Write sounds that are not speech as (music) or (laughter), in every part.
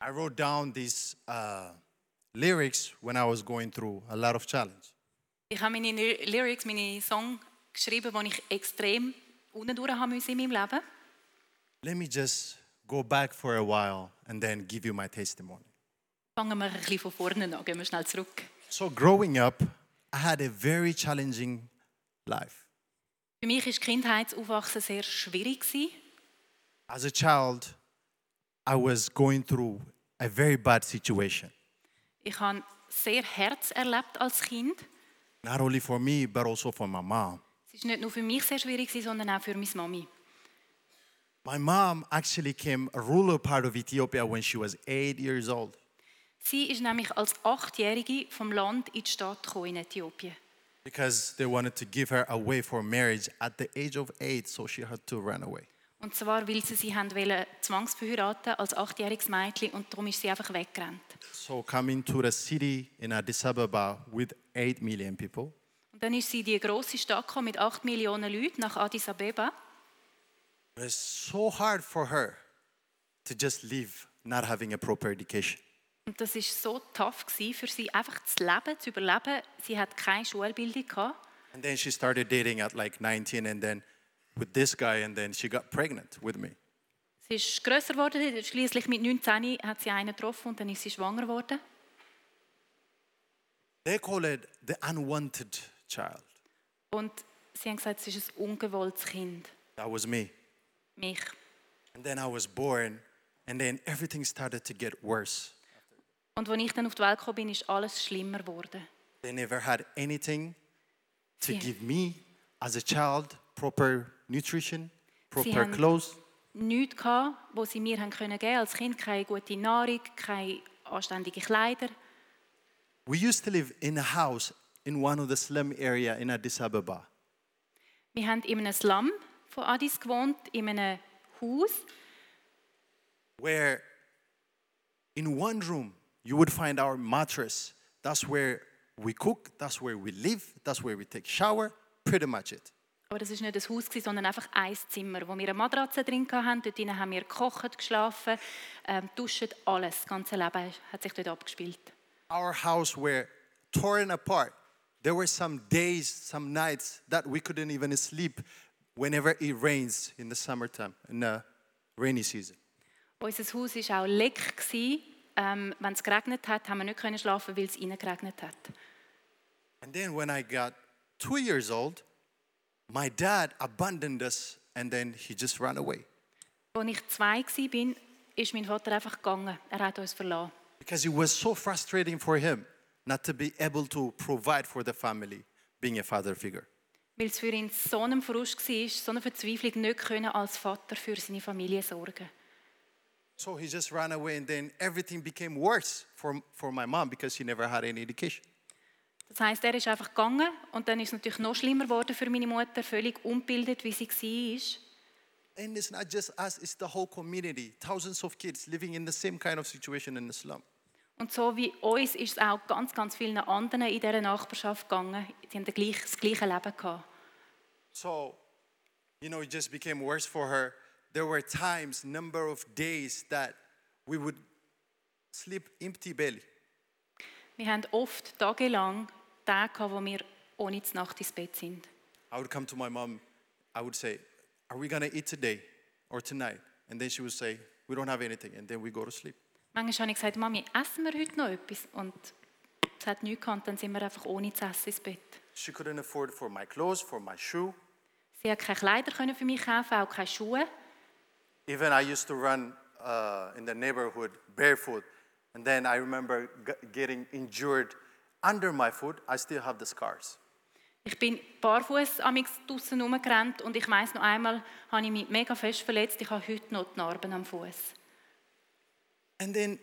I wrote down these uh, lyrics when I was going through a lot of challenge. Ich habe meine Lyrics, meine Song geschrieben, die ich extrem unten durch haben müssen in meinem Leben. Let me just go back for a while and then give you my testimony. Fangen wir ein bisschen von vorne an, gehen wir schnell zurück. So, growing up, I had a very challenging life. Für mich war Kindheitsaufwachsen sehr schwierig. gewesen. As a child, I was going through a very bad situation, Ich habe sehr Herz erlebt als Kind. not only for me, but also for my mom. Es war nicht nur für mich sehr schwierig, sondern auch für meine Mami. My mom actually came a rural part of Ethiopia when she was eight years old. Sie ist nämlich als Achtjährige vom Land in die Stadt gekommen, in Äthiopien. because they wanted to give her away for marriage at the age of eight, so she had to run away. Und zwar, weil sie sie haben wollen, zwangsverheiraten als achtjähriges Mädchen und darum ist sie einfach weggerannt. So coming to the city in Addis Ababa with eight million people, Und dann ist sie in die grosse Stadt gekommen mit acht Millionen Leuten nach Addis Abeba. it was so hard for her to just live not having a proper education. Und das ist so tough für sie, einfach zu leben, zu überleben. Sie hat keine Schulbildung gehabt. And then she started dating at like 19 and then with this guy and then she got pregnant with me. Sie ist grösser geworden. Schließlich mit 19 hat sie einen getroffen und dann ist sie schwanger geworden. They call it the unwanted child. Und sie haben gesagt, es ist ein ungewolltes Kind. That was me. Mich. And then I was born and then everything started to get worse. Und als ich dann auf die Welt gekommen bin, ist alles schlimmer geworden. They never had anything to Sie- give me as a child proper nutrition, proper clothes. Nichts gehabt, was sie mir haben können geben als Kind. Keine gute Nahrung, keine anständigen Kleider. We used to live in a house in one of the slum area in Addis Ababa. Wir haben in einem Slum von Addis gewohnt, in einem Haus. where in one room you would find our mattress. That's where we cook, that's where we live, that's where we take shower, pretty much it. Aber das war nicht ein Haus, sondern einfach ein Zimmer, wo wir eine Matratze drin hatten. Dort drinnen haben wir gekocht, geschlafen, ähm, duscht, alles. Das ganze Leben hat sich dort abgespielt. Our house were torn apart. There were some days, some nights that we couldn't even sleep whenever it rains in the summertime, in the rainy season. Unser Haus war auch leck. Ähm, wenn es geregnet hat, haben wir nicht können schlafen, weil es innen geregnet hat. And then when I got two years old, my dad abandoned us and then he just ran away. Als ich zwei war, ist mein Vater einfach gegangen. Er hat uns verlassen. Because it was so frustrating for him not to be able to provide for the family, being a father figure. Weil es für ihn so ein Frust war, so eine Verzweiflung, nicht können als Vater für seine Familie sorgen. So he just ran away, and then everything became worse for, for my mom because she never had any education. Das heißt, er ist einfach gegangen und dann ist es natürlich noch schlimmer geworden für meine Mutter, völlig unbildet, wie sie war. And it's not just us, it's the whole community. Thousands of kids living in the same kind of situation in the slum. Und so wie uns ist es auch ganz, ganz vielen anderen in dieser Nachbarschaft gegangen. Sie haben das gleiche, das gleiche Leben gehabt. So, you know, it just became worse for her. There were times, number of days that we would sleep empty belly. Wir haben oft tagelang Tage gehabt, wo wir ohne die Nacht ins Bett sind. I would come to my mom, I would say, Are we gonna eat today or tonight? And then she would say, We don't have anything. And then we go to sleep. Manchmal habe ich gesagt, Mami, essen wir heute noch etwas? Und es hat nichts gehabt, dann sind wir einfach ohne zu essen ins Bett. She couldn't afford for my clothes, for my shoe. Sie hat keine Kleider können für mich kaufen, auch keine Schuhe. Even I used to run uh, in the neighborhood barefoot. And then I remember getting injured under my foot. I still have the scars. Ich bin barfuß amix draussen rumgerannt und ich weiss noch einmal, habe ich mich mega fest verletzt. Ich habe heute noch die Narben am Fuß. And then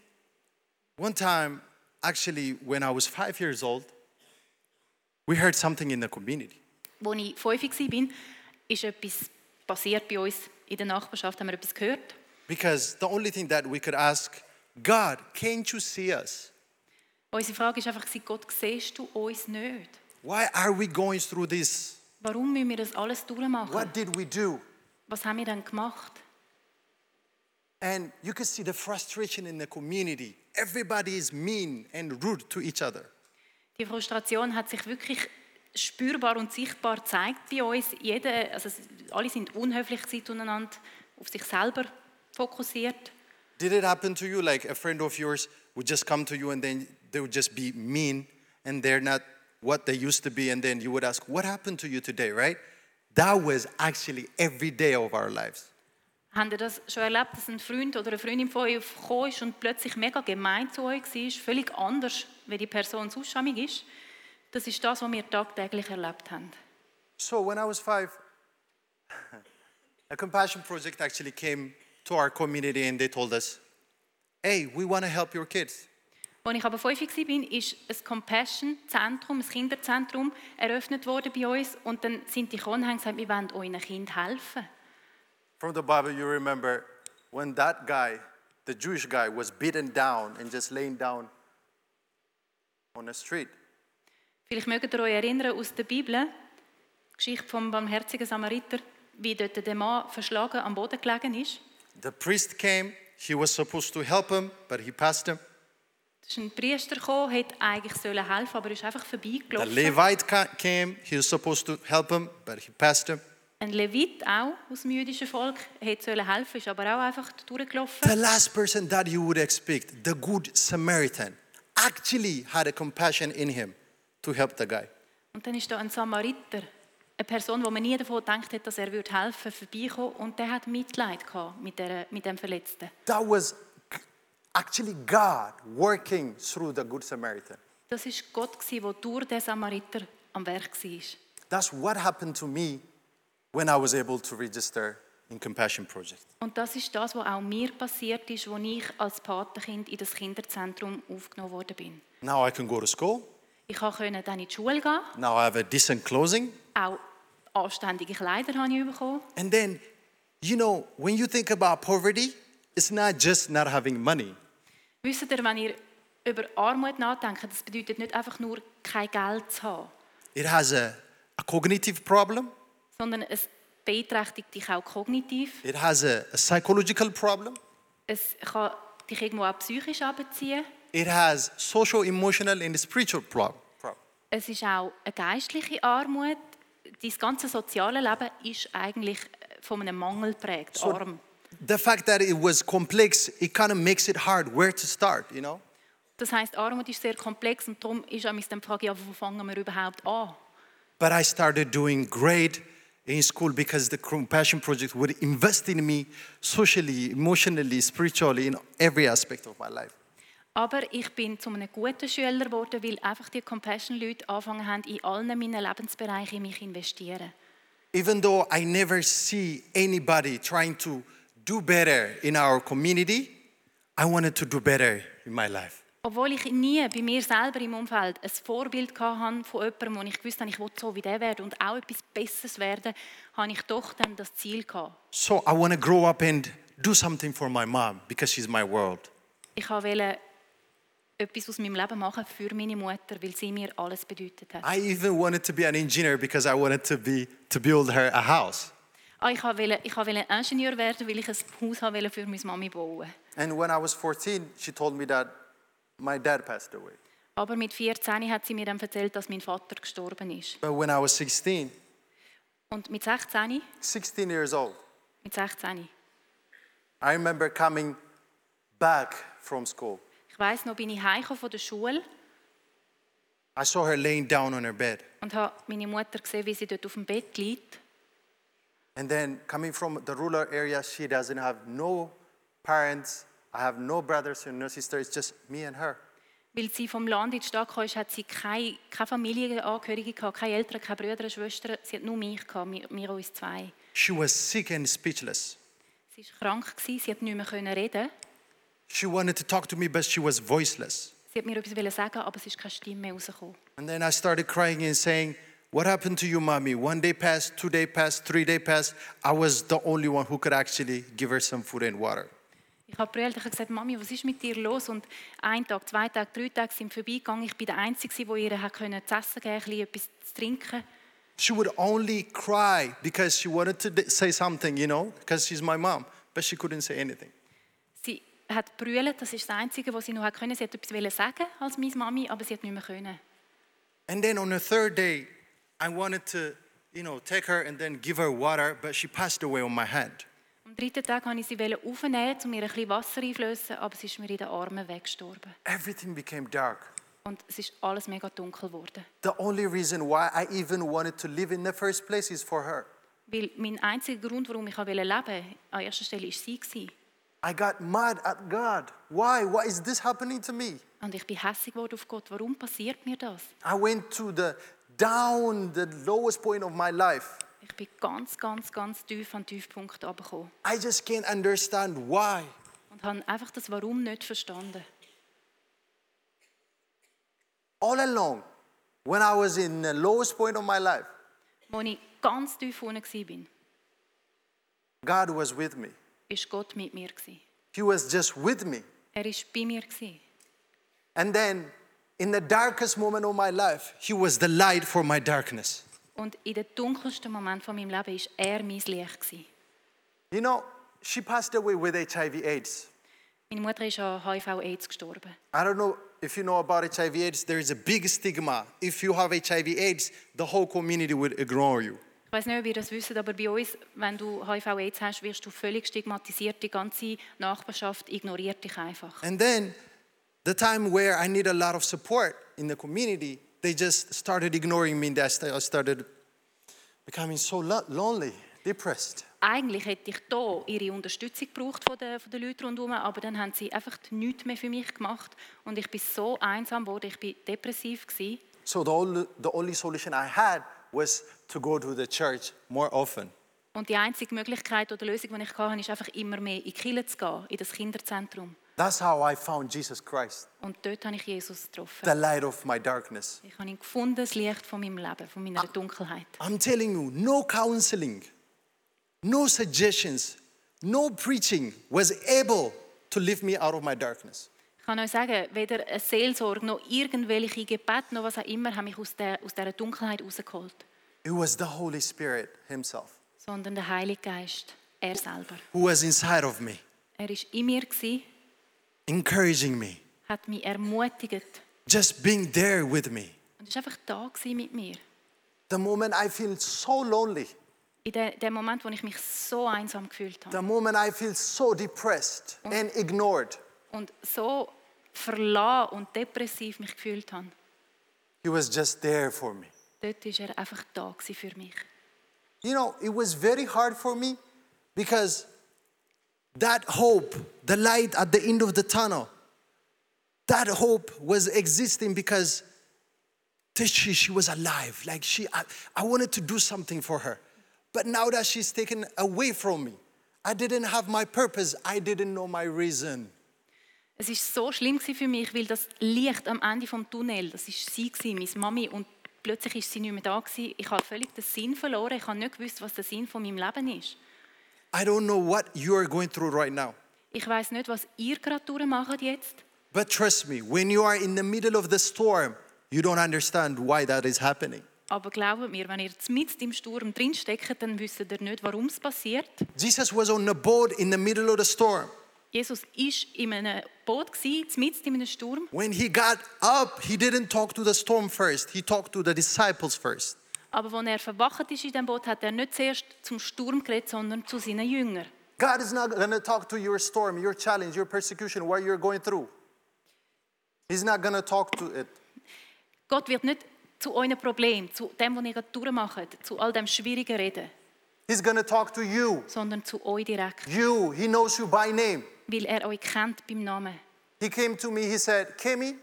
one time, actually, when I was five years old, we heard something in the community. Als ich fünf war, ist etwas passiert bei uns in der Nachbarschaft. Haben wir etwas gehört? Because the only thing that we could ask, God, can't you see us? Unsere Frage war einfach, Gott, siehst du uns nicht? Why are we going through this? Warum müssen wir das alles durchmachen? What did we do? Was haben wir dann gemacht? And you could see the frustration in the community. Everybody is mean and rude to each other. Die Frustration hat sich wirklich spürbar und sichtbar gezeigt bei uns. Jeder, also alle sind unhöflich zueinander, auf sich selber fokussiert. Did it happen to you like a friend of yours would just come to you and then they would just be mean and they're not what they used to be and then you would ask, What happened to you today, right? That was actually every day of our lives. Habt ihr das schon erlebt, dass ein Freund oder eine Freundin von euch gekommen ist und plötzlich mega gemein zu euch war, völlig anders, wie die Person sonst ist? Das ist das, was wir tagtäglich erlebt haben. So when I was five, a compassion project actually came to our community and they told us, Hey, we want to help your kids. Als ich aber fünf war, ist ein Compassion-Zentrum, ein Kinderzentrum, eröffnet worden bei uns. Und dann sind die gekommen und gesagt, wir wollen euren Kind helfen. From the Bible, you remember when that guy, the Jewish guy, was beaten down and just laying down on the street. Vielleicht mögt ihr euch erinnern aus der Bibel, Geschichte vom barmherzigen Samariter, wie dort der Mann verschlagen am Boden gelegen ist. The priest came, he was supposed to help him, but he passed him. Ist ein Priester gekommen, hätte eigentlich sollen helfen, aber er ist einfach The vorbeigelaufen. Levite ca- came, he was supposed to help him, but he passed him. Ein Levit auch aus dem jüdischen Volk hätte sollen helfen, ist aber auch einfach durchgelaufen. The last person that you would expect, the good Samaritan, actually had a compassion in him to help the guy. Und dann ist da ein Samariter, eine Person, wo man nie davon gedacht hat, dass er würde helfen, vorbeikommen und der hat Mitleid gehabt mit, der, mit dem Verletzten. That was actually God working through the good Samaritan. Das ist Gott gsi, der durch den Samariter am Werk war. That's what happened to me when I was able to register in Compassion Project. Und das ist das, was auch mir passiert ist, als ich als Patenkind in das Kinderzentrum aufgenommen worden bin. Now I can go to school. Ich konnte dann in die Schule gehen, Now I have a decent clothing. auch anständige Kleider habe ich bekommen. And then, you know, when you think about poverty, it's not just not having money. Wisst ihr, wenn ihr über Armut nachdenkt, das bedeutet nicht einfach nur kein Geld zu haben, It has a, a cognitive problem. sondern es beeinträchtigt dich auch kognitiv. It has a, a psychological problem. Es kann dich irgendwo auch psychisch abziehen. It has social, emotional, and spiritual problem. Es ist auch eine geistliche Armut. Dein ganze soziale Leben ist eigentlich von einem Mangel geprägt, So- arm. The fact that it was complex, it kind of makes it hard where to start, you know? Das heißt, Armut ist sehr komplex und darum ist auch die Frage, ja, wo fangen wir überhaupt an? But I started doing great in school because the Compassion Project would invest in me socially, emotionally, spiritually, in every aspect of my life. Aber ich bin zu einem guten Schüler geworden, weil einfach die Compassion-Leute angefangen haben, in allen meinen Lebensbereichen in mich investieren. Even though I never see anybody trying to do better in our community, I wanted to do better in my life. Obwohl ich nie bei mir selber im Umfeld ein Vorbild hatte von jemandem, wo ich gewusst habe, ich will so wie der werden und auch etwas Besseres werden, habe ich doch dann das Ziel gehabt. So I want to grow up and do something for my mom because she's my world. Ich wollte etwas aus meinem Leben machen für meine Mutter, weil sie mir alles bedeutet hat. I even wanted to be an engineer because I wanted to be to build her a house. Ah, ich wollte, ich wollte Ingenieur werden, weil ich ein Haus wollte für meine Mami bauen. And when I was 14, she told me that my dad passed away. Aber mit 14 hat sie mir dann erzählt, dass mein Vater gestorben ist. But when I was 16, Und mit 16, 16 years old, mit 16, I remember coming back from school. ich weiß noch, bin ich heimgekommen von der Schule I saw her laying down on her bed. und habe meine Mutter gesehen, wie sie dort auf dem Bett liegt. And then coming from the rural area, she doesn't have no parents. I have no brothers and no sisters, it's just me and her. Weil sie vom Land in die Stadt kam, hat sie keine, keine Familienangehörige gehabt, keine Eltern, keine Brüder, Schwestern. Sie hat nur mich gehabt, wir, wir uns zwei. She was sick and speechless. Sie war krank, gewesen, sie hat nicht mehr können reden. She wanted to talk to me, but she was voiceless. Sie hat mir etwas sagen, aber es ist keine Stimme rausgekommen. And then I started crying and saying, What happened to you, mommy? One day passed, two day passed, three day passed. I was the only one who could actually give her some food and water. Ich habe brüllt, ich habe gesagt, Mami, was ist mit dir los? Und ein Tag, zwei Tage, drei Tage sind vorbeigegangen. Ich bin der Einzige, der ihr hat können zu essen geben, ein bisschen etwas zu trinken. She would only cry because she wanted to say something, you know, because she's my mom, but she couldn't say anything. Sie hat brüllt, das ist das Einzige, was sie noch hat können. Sie hat etwas sagen als meine Mami, aber sie hat nicht mehr können. And then on the third day, I wanted to, you know, take her and then give her water, but she passed away on my hand. Am dritten Tag wollte ich sie aufnehmen, um ihr ein bisschen Wasser einflößen, aber sie ist mir in den Armen weggestorben. Everything became dark. Und es ist alles mega dunkel geworden. The only reason why I even wanted to live in the first place is for her. Weil mein einziger Grund, warum ich leben wollte, an erster Stelle war sie. gewesen. I got mad at God. Why? Why is this happening to me? Und ich bin hässlich geworden auf Gott. Warum passiert mir das? I went to the down, the lowest point of my life. Ich bin ganz, ganz, ganz tief an den Tiefpunkt. I just can't understand why. Und habe einfach das Warum nicht verstanden. All along, when I was in the lowest point of my life, Als ich ganz tief unten war, God was with me. war Gott mit mir. gewesen. He was just with me. Er war bei mir. gewesen. And then, in the darkest moment of my life, He was the light for my darkness. Und in den dunkelsten Moment von meinem Leben war er mein Licht. gewesen. You know, she passed away with HIV/AIDS. Meine Mutter ist an HIV-AIDS gestorben. I don't know if you know about HIV/AIDS. There is a big stigma. If you have HIV/AIDS, the whole community would ignore you. Ich weiß nicht, ob ihr das wisst, aber bei uns, wenn du HIV-AIDS hast, wirst du völlig stigmatisiert. Die ganze Nachbarschaft ignoriert dich einfach. And then, the time where I need a lot of support in the community, they just started ignoring me. And I sta- I started becoming so lo- lonely, depressed. Eigentlich hätte ich hier ihre Unterstützung gebraucht von den, von den Leuten rundherum, aber dann haben sie einfach nichts mehr für mich gemacht und ich bin so einsam geworden, ich bin depressiv gewesen. So the only, the only solution I had was to go to the church more often. Und die einzige Möglichkeit oder Lösung, die ich hatte, ist einfach immer mehr in die Kirche zu gehen, in das Kinderzentrum. That's how I found Jesus Christ, Und dort habe ich Jesus getroffen. the light of my darkness. Ich habe ihn gefunden, das Licht von meinem Leben, von meiner Dunkelheit. I'm telling you, no counseling, no suggestions, no preaching was able to lift me out of my darkness. Ich kann euch sagen, weder eine Seelsorge noch irgendwelche Gebete noch was auch immer haben mich aus, der, aus dieser Dunkelheit rausgeholt, It was the Holy Spirit Himself sondern der Heilige Geist, er selber. who was inside of me, Er war in mir, gewesen, encouraging me, hat mich ermutigt just being there with me. und war einfach da mit mir. The moment I feel so lonely, In de- dem Moment, wo ich mich so einsam gefühlt habe the moment I feel so depressed and ignored, und so verlassen und depressiv mich gefühlt habe, He was just there for me. dort war er einfach da für mich. You know, it was very hard for me because that hope, the light at the end of the tunnel, that hope was existing because she, she was alive. Like she, I, I wanted to do something for her. But now that she's taken away from me, I didn't have my purpose. I didn't know my reason. Es war so schlimm für mich, weil das Licht am Ende des Tunnels, das war sie, meine Mami, und plötzlich ist sie nicht mehr da. Gewesen. Ich habe völlig den Sinn verloren. Ich habe nicht gewusst, was der Sinn von meinem Leben ist. I don't know what you are going through right now. Ich weiß nicht, was ihr gerade durchmacht jetzt. But trust me, when you are in the middle of the storm, you don't understand why that is happening. Aber glaubt mir, wenn ihr mitten im Sturm drinsteckt, dann wisst ihr nicht, warum es passiert. Jesus was on a boat in the middle of the storm. Jesus war in einem Boot, mitten in einem Sturm. When he got up, he didn't talk to the storm first, he talked to the disciples first. Aber als er verwacht ist in dem Boot, hat er nicht zuerst zum Sturm geredet, sondern zu seinen Jüngern. God is not going to talk to your storm, your challenge, your persecution, what you're going through. He's not going to talk to it. Gott wird nicht zu euren Problemen, zu dem, was ihr durchmacht, zu all dem Schwierigen reden, He's going to talk to you. sondern zu euch direkt, You, he knows you by name. weil er euch kennt beim Namen. He came to me, he said, Kimmy,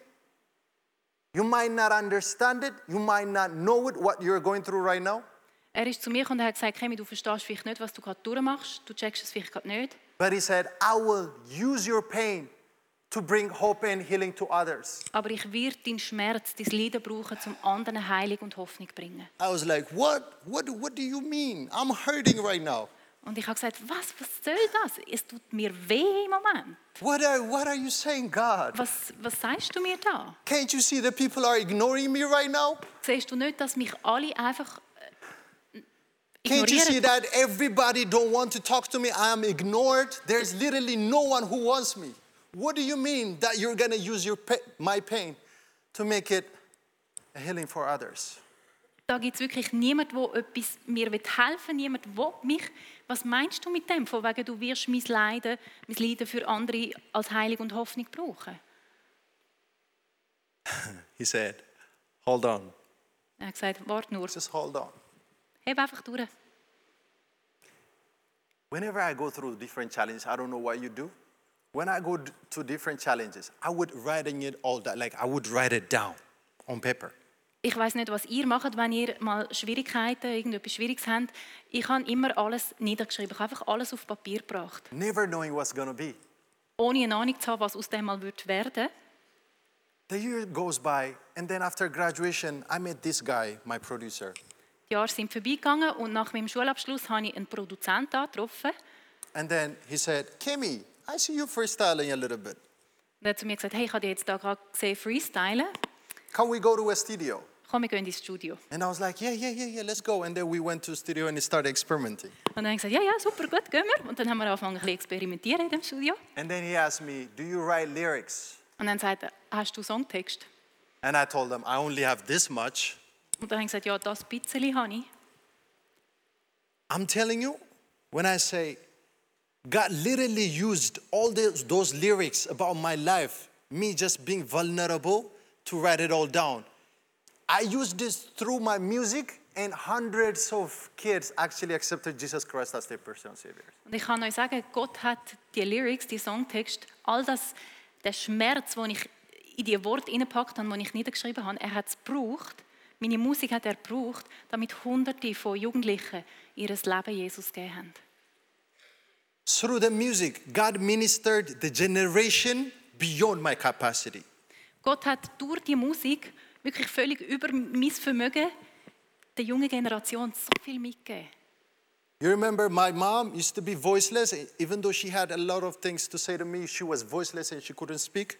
you might not understand it, you might not know it, what you're going through right now, Er ist zu mir gekommen und hat gesagt, Kemi, du verstehst vielleicht nicht, was du gerade durchmachst, du checkst es vielleicht gerade nicht, but he said, I will use your pain to bring hope and healing to others. aber ich werde deinen Schmerz, dein Leiden brauchen, um anderen Heilung und Hoffnung zu bringen. I was like, what? What, what do you mean? I'm hurting right now. Und ich habe gesagt, was, was soll das? Es tut mir weh im Moment. What are, what are you saying, God? Was, was sagst du mir da? Can't you see the people are ignoring me right now? Siehst du nicht, dass mich alle einfach äh, Can't you see that everybody don't want to talk to me? I am ignored. There's literally no one who wants me. What do you mean that you're going to use your my pain to make it a healing for others? Da gibt es wirklich niemanden, der etwas mir helfen will, niemand will mich. Was meinst du mit dem? Von wegen, du wirst mein Leiden, mein Leiden für andere als Heilung und Hoffnung brauchen. (laughs) He said, Hold on. Er hat gesagt, warte nur, Just hold on. heb einfach durch. Whenever I go through different challenges, I don't know what you do. When I go to different challenges, I would writing it all that, like I would write it down on paper. Ich weiß nicht, was ihr macht, wenn ihr mal Schwierigkeiten, irgendetwas Schwieriges habt. Ich habe immer alles niedergeschrieben. Ich habe einfach alles auf Papier gebracht. Never knowing what's gonna be. Ohne eine Ahnung zu haben, was aus dem mal wird werden The year goes by, and then after graduation, I met this guy, my producer. Die Jahre sind vorbeigegangen und nach meinem Schulabschluss habe ich einen Produzenten angetroffen. And then he said, Kimmy, I see you freestyling a little bit. Er hat zu mir gesagt, hey, ich habe dich jetzt da gerade gesehen, freestylen. Can we go to a studio? Komm, wir gehen ins Studio. And I was like, yeah, yeah, yeah, yeah, let's go. And then we went to studio and started experimenting. Und dann habe ich gesagt, ja, ja, super, gut, gehen wir. Und dann haben wir angefangen, ein bisschen experimentieren in dem Studio. And then he asked me, do you write lyrics? Und dann sagt er, hast du Songtext? And I told him, I only have this much. Und dann habe ich gesagt, ja, das bisschen habe ich. I'm telling you, when I say God literally used all those, those lyrics about my life, me just being vulnerable, to write it all down. I used this through my music, and hundreds of kids actually accepted Jesus Christ as their personal Savior. Und ich kann euch sagen, Gott hat die Lyrics, die Songtext, all das, der Schmerz, den ich in die Worte hineingepackt habe, den ich niedergeschrieben habe, er hat es gebraucht. Meine Musik hat er gebraucht, damit Hunderte von Jugendlichen ihr Leben Jesus gegeben haben. Through the music, God ministered the generation beyond my capacity. Gott hat durch die Musik wirklich völlig über mein Vermögen der jungen Generation so viel mitgegeben. You remember my mom used to be voiceless, even though she had a lot of things to say to me, she was voiceless and she couldn't speak.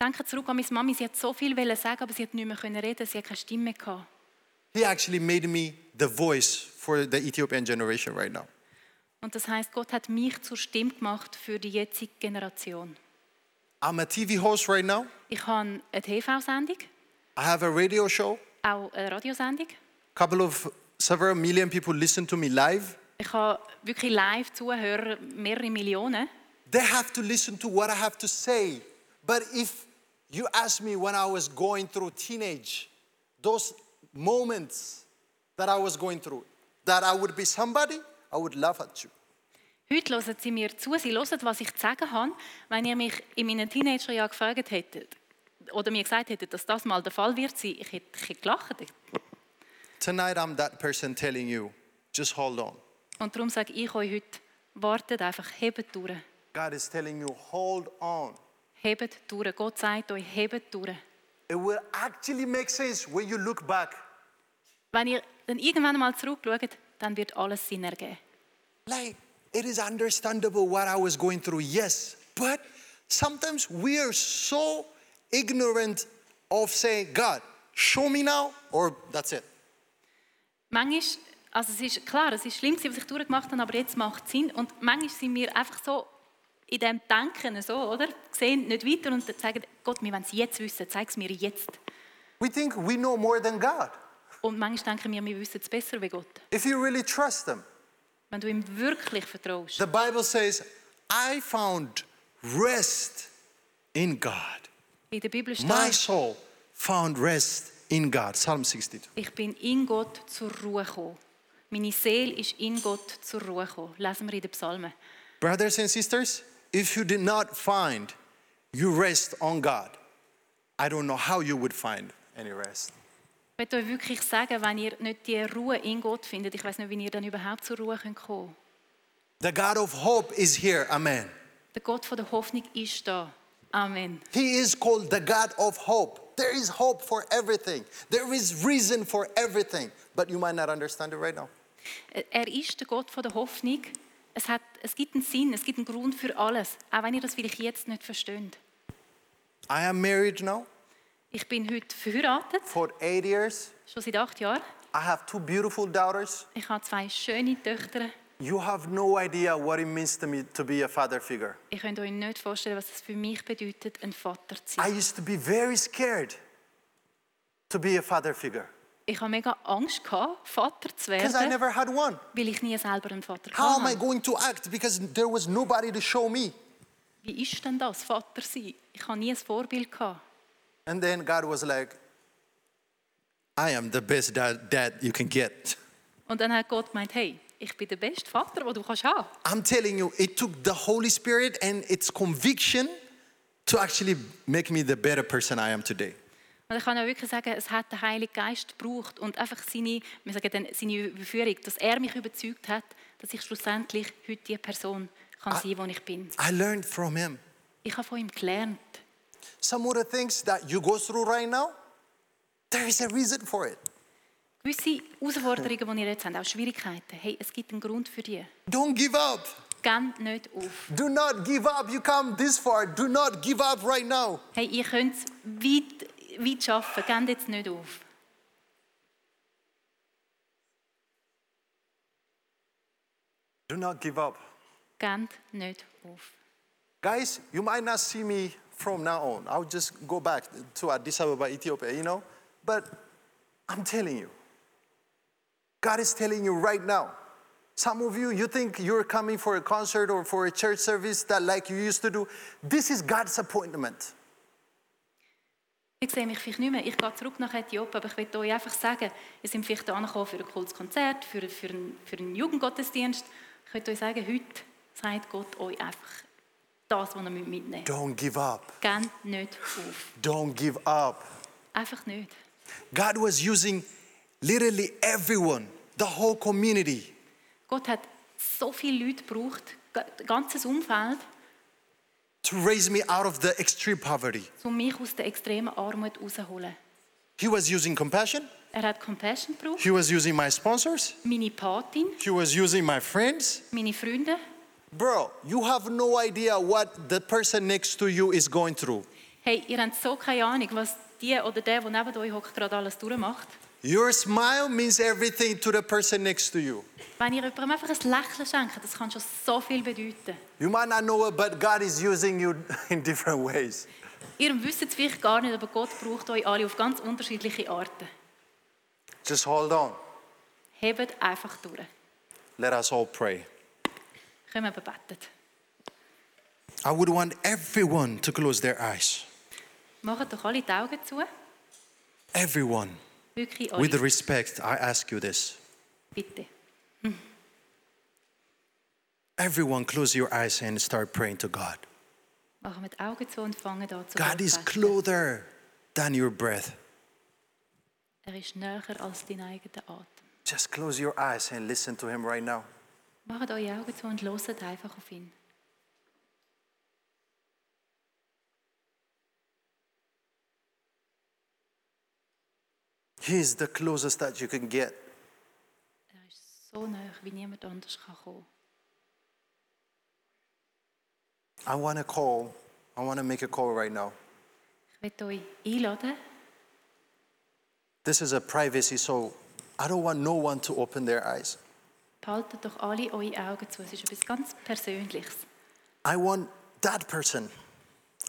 Denke zurück an meine Mami, sie hat so viel wollen sagen, aber sie hat nicht mehr können reden, sie hat keine Stimme gehabt. He actually made me the voice for the Ethiopian generation right now. Und das heißt, Gott hat mich zur Stimme gemacht für die jetzige Generation. I'm a TV host right now. Ich habe eine TV-Sendung, I have a radio show. auch eine eh, Radiosendung. A couple of several million people listen to me live. Ich habe wirklich live Zuhörer, mehrere Millionen. They have to listen to what I have to say. But if you ask me when I was going through teenage, those moments that I was going through, that I would be somebody, I would laugh at you. Heute hören sie mir zu, sie hören, was ich zu sagen habe. Wenn ihr mich in meinen Teenagerjahren gefragt hättet oder mir gesagt hättet, dass das mal der Fall wird sein, ich hätte, ich hätte gelacht. Tonight, I'm that person telling you, just hold on. Und darum sage ich euch heute, wartet einfach, hebt durch. God is telling you, hold on. Hebt durch. Gott sagt euch, hebt durch. It will actually make sense when you look back. Wenn ihr dann irgendwann mal zurückschaut, dann wird alles Sinn ergeben. Like, it is understandable what I was going through, yes. But sometimes we are so ignorant of saying, God, show me now, or that's it. Manchmal, also es ist klar, es ist schlimm, was ich durchgemacht habe, aber jetzt macht es Sinn. Und manchmal sind wir einfach so in dem Denken so, oder? Sehen nicht weiter und sagen, Gott, wir wollen es jetzt wissen, zeig es mir jetzt. We think we know more than God. Und manchmal denken wir, wir wissen es besser wie Gott. If you really trust Him, Wenn du ihm wirklich vertraust. the Bible says, I found rest in God. In der Bibel My steht, soul found rest in God. Psalm 62. ich bin in Gott zur Ruhe gekommen. Meine Seele ist in Gott zur Ruhe gekommen. Lesen wir in den Psalmen. Brothers and sisters, if you did not find you rest on God, I don't know how you would find any rest. Ich möchte euch wirklich sagen, wenn ihr nicht die Ruhe in Gott findet, ich weiß nicht, wie ihr dann überhaupt zur Ruhe könnt kommen The God of hope is here. Amen. Der Gott von der Hoffnung ist da. Amen. He is called the God of hope. There is hope for everything. There is reason for everything. But you might not understand it right now. Er ist der Gott von der Hoffnung. Es, hat, es gibt einen Sinn, es gibt einen Grund für alles, auch wenn ihr das vielleicht jetzt nicht versteht. I am married now Ich bin heute verheiratet, for eight years. schon seit acht Jahren. I have two beautiful daughters. Ich habe zwei schöne Töchter. You have no idea what it means to me to be a father figure. Ihr könnt euch nicht vorstellen, was es für mich bedeutet, ein Vater zu I sein. used to be very scared to be a father figure Ich habe mega Angst gehabt, Vater zu because I werden, never had one. weil ich nie selber einen Vater How am I hatte. going to act? Because there was nobody to show me. Wie ist denn das, Vater sein? Ich habe nie ein Vorbild gehabt. And then God was like, I am the best dad, dad you can get. Und dann hat Gott gemeint, hey, ich bin der beste Vater, den du kannst haben. I'm telling you, it took the Holy Spirit and its conviction to actually make me the better person I am today. Und ich kann ja wirklich sagen, es hat der Heilige Geist gebraucht und einfach seine, wir sagen dann, seine Überführung, dass er mich überzeugt hat, dass ich schlussendlich heute die Person kann Ah. sein, die ich bin. I learned from him. Ich habe von ihm gelernt. Some of the things that you go through right now, there is a reason for it. Gewisse Herausforderungen, die ihr jetzt habt, auch Schwierigkeiten, hey, es gibt einen Grund für die. Don't give up. Gebt nicht auf. Do not give up. You come this far. Do not give up right now. Hey, ihr könnt es weit, weit schaffen, gebt jetzt nicht auf. Do not give up. Gebt nicht auf. Guys, you might not see me from now on. I'll just go back to Addis Ababa, Ethiopia, you know? But I'm telling you, God is telling you right now. Some of you, you think you're coming for a concert or for a church service that like you used to do. This is God's appointment. Ich sehe mich vielleicht nicht mehr. Ich gehe zurück nach Äthiopien, aber ich will euch einfach sagen, ihr seid vielleicht angekommen für ein cooles Konzert, für, für, einen, für einen Jugendgottesdienst. Ich will euch sagen, heute sagt Gott euch einfach das, was ihr mitnehmen müsst. Don't give up. Gebt nicht auf. Don't give up. Einfach nicht. God was using literally everyone, the whole community. Gott hat so viele Leute gebraucht, ganzes Umfeld, to raise me out of the extreme poverty. um mich aus der extremen Armut rauszuholen. He was using compassion. Er hat Compassion gebraucht, He was using my sponsors. meine Patin, He was using my friends. meine Freunde. Bro, you have no idea what the person next to you is going through. Hey, ihr habt so keine Ahnung, was die oder der, der neben euch hockt, gerade alles durchmacht. Your smile means everything to the person next to you. Wenn ihr jemandem einfach ein Lächeln schenkt, das kann schon so viel bedeuten. You might not know it, but God is using you (laughs) in different ways. Ihr wisst es vielleicht gar nicht, aber Gott braucht euch alle auf ganz unterschiedliche Arten. Just hold on. Hebt einfach durch. Let us all pray. Können wir beten. I would want everyone to close their eyes. Macht doch alle die Augen zu. Everyone. With respect, I ask you this. Bitte. Everyone, close your eyes and start praying to God. Machen wir die Augen zu und fangen an zu God is closer than your breath. Er ist näher als dein eigener Atem. Just close your eyes and listen to Him right now. Macht eure Augen zu und hört einfach auf ihn. He is the closest that you can get. Er ist so nah, wie niemand anders kann kommen. I want to call, I want to make a call right now. Ich möchte euch einladen. This is a privacy, so I don't want no one to open their eyes. Behaltet doch alle eure Augen zu. Es ist etwas ganz Persönliches. I want that person,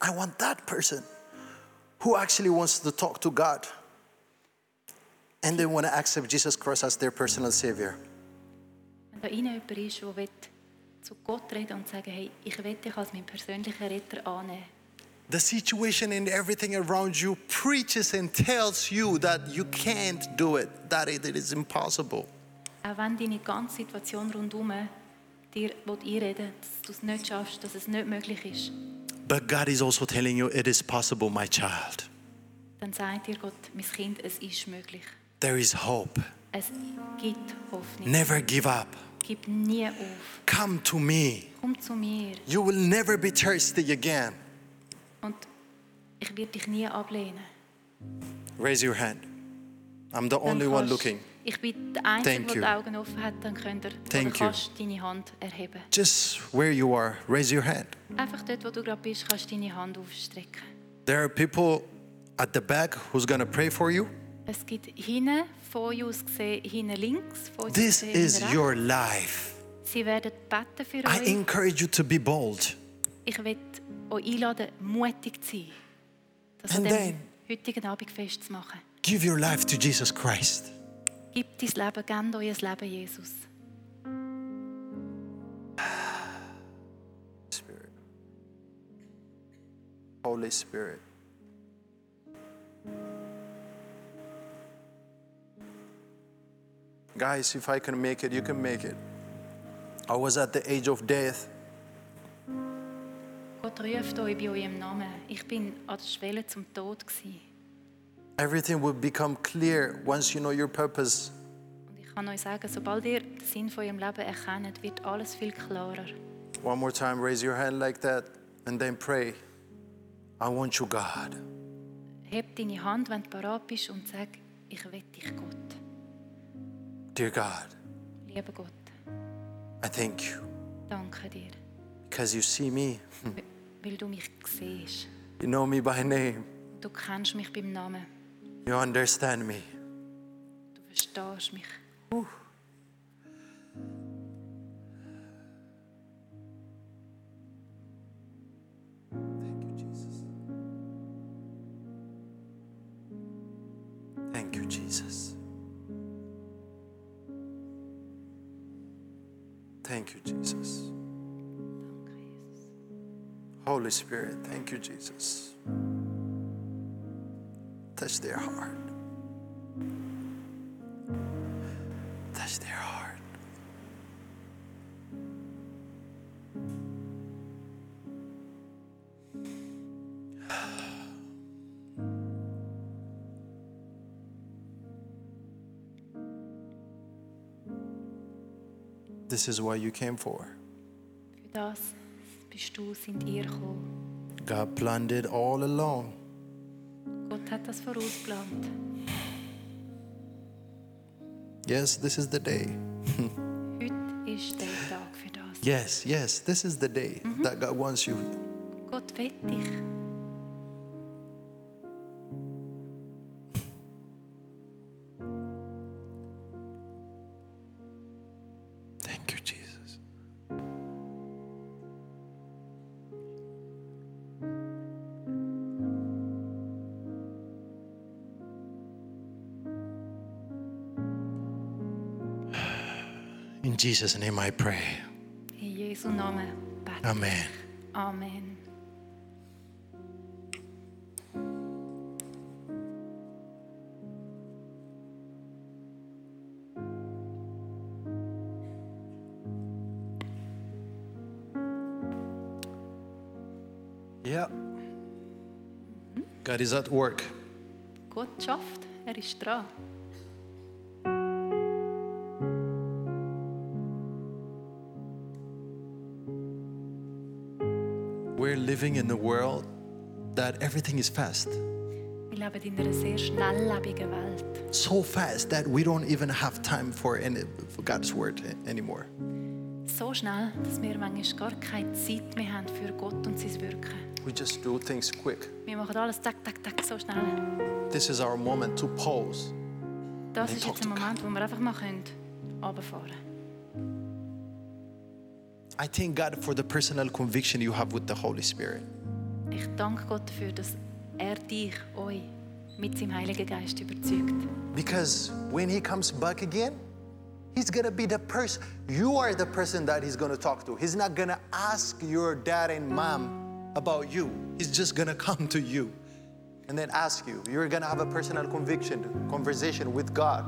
I want that person who actually wants to talk to God and they want to accept Jesus Christ as their personal Savior. Wenn da jemand ist, der will zu Gott reden und sagen, hey, ich will dich als meinen persönlichen Retter annehmen. The situation and everything around you preaches and tells you that you can't do it, that it is impossible. Auch wenn deine ganze Situation rundherum dir einreden dass du es nicht schaffst, dass es nicht möglich ist, But God is also telling you it is possible, my child. dann sagt dir Gott, mein Kind, es ist möglich. There is hope. Es gibt Hoffnung. Never give up. Gib nie auf. Come to me. Komm zu mir You will never be thirsty again. und ich werde dich nie ablehnen. Raise your hand. I'm the only one looking. Ich bin der Einzige, Thank der you. die Augen offen hat, dann könnt ihr, Thank you. kannst deine Hand erheben. Just where you are, raise your hand. Einfach dort, wo du gerade bist, kannst du deine Hand aufstrecken. There are people at the back who's going to pray for you. Es gibt hinten, von uns gesehen, hinten links, uns This gesehen, is hinten your rechts. life. Sie werden beten für I euch. encourage you to be bold. Ich will euch einladen, mutig zu sein. Das an And dem then- heutigen Abend festzumachen. Give your life to Jesus Christ. Gib dein Leben, gib euer Leben Jesus. Spirit. Holy Spirit. Guys, if I can make it, you can make it. I was at the age of death. Gott ruft euch bei eurem Namen. Ich bin an der Schwelle zum Tod. Gewesen. Everything will become clear once you know your purpose. Und ich kann euch sagen, sobald ihr den Sinn von eurem Leben erkennt, wird alles viel klarer. One more time, raise your hand like that and then pray. I want you, God. Heb deine Hand, wenn du parat bist, und sag, ich will dich, Gott. Dear God, Lieber Gott, I thank you danke dir, because you see me, weil du mich siehst. you know me by name, Du kennst mich beim Namen. you understand me. Du verstehst mich. Thank you, Jesus. Thank you, Jesus. Holy Spirit, thank you, Jesus. Touch their heart. This is what you came for. Für das bist du, sind ihr gekommen. God planned it all along. Gott hat das vorausplant. Yes, this is the day. (laughs) Heute ist der Tag für das. Yes, yes, this is the day mhm. that God wants you. Gott will dich. In Jesus' name I pray. In Jesu Namen bete. Amen. Amen. Yeah. God is at work. Gott schafft, er ist dran. We're living in a world that everything is fast. Wir leben in einer sehr schnelllebigen er Welt. So fast that we don't even have time for, any, for God's word anymore. So schnell, dass wir manchmal gar keine Zeit mehr haben für Gott und sein Wirken. We just do things quick. Wir machen alles tak, tak, tak, so schnell. This is our moment to pause. Das ist jetzt ein Moment, wo wir einfach mal können runterfahren. I thank God for the personal conviction you have with the Holy Spirit. Ich danke Gott dafür, dass er dich, euch, mit seinem Heiligen Geist überzeugt. Because when He comes back again, He's gonna be the person, you are the person that He's gonna talk to. He's not gonna ask your dad and mom about you. He's just gonna come to you and then ask you. You're gonna have a personal conviction, conversation with God.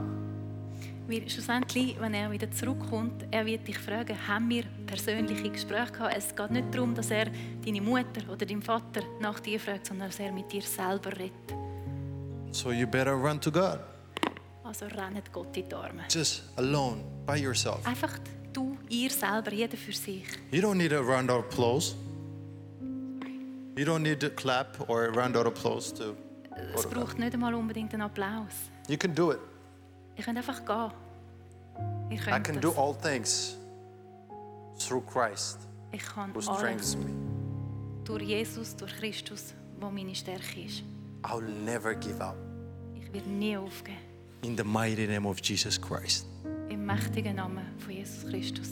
Weil schlussendlich, wenn er wieder zurückkommt, er wird dich fragen, haben wir persönliche Gespräche gehabt? Es geht nicht darum, dass er deine Mutter oder deinen Vater nach dir fragt, sondern dass er mit dir selber redet. So you better run to God. Also rennet Gott in die Arme. Just alone, by yourself. Einfach du, ihr selber, jeder für sich. You don't need a round of applause. You don't need to clap or a round of applause to. Es braucht nicht einmal unbedingt einen Applaus. You can do it. Ihr könnt einfach gehen. Ihr I könnt can das. do all things through Christ Ich kann who strengthens me. durch Jesus, durch Christus, wo meine Stärke ist. I'll never give up. Ich werde nie aufgeben. In the mighty name of Jesus Christ. Im mächtigen Namen von Jesus Christus.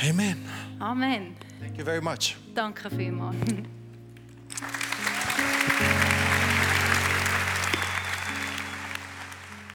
Amen. Amen. Thank you very much. Danke vielmals. (laughs)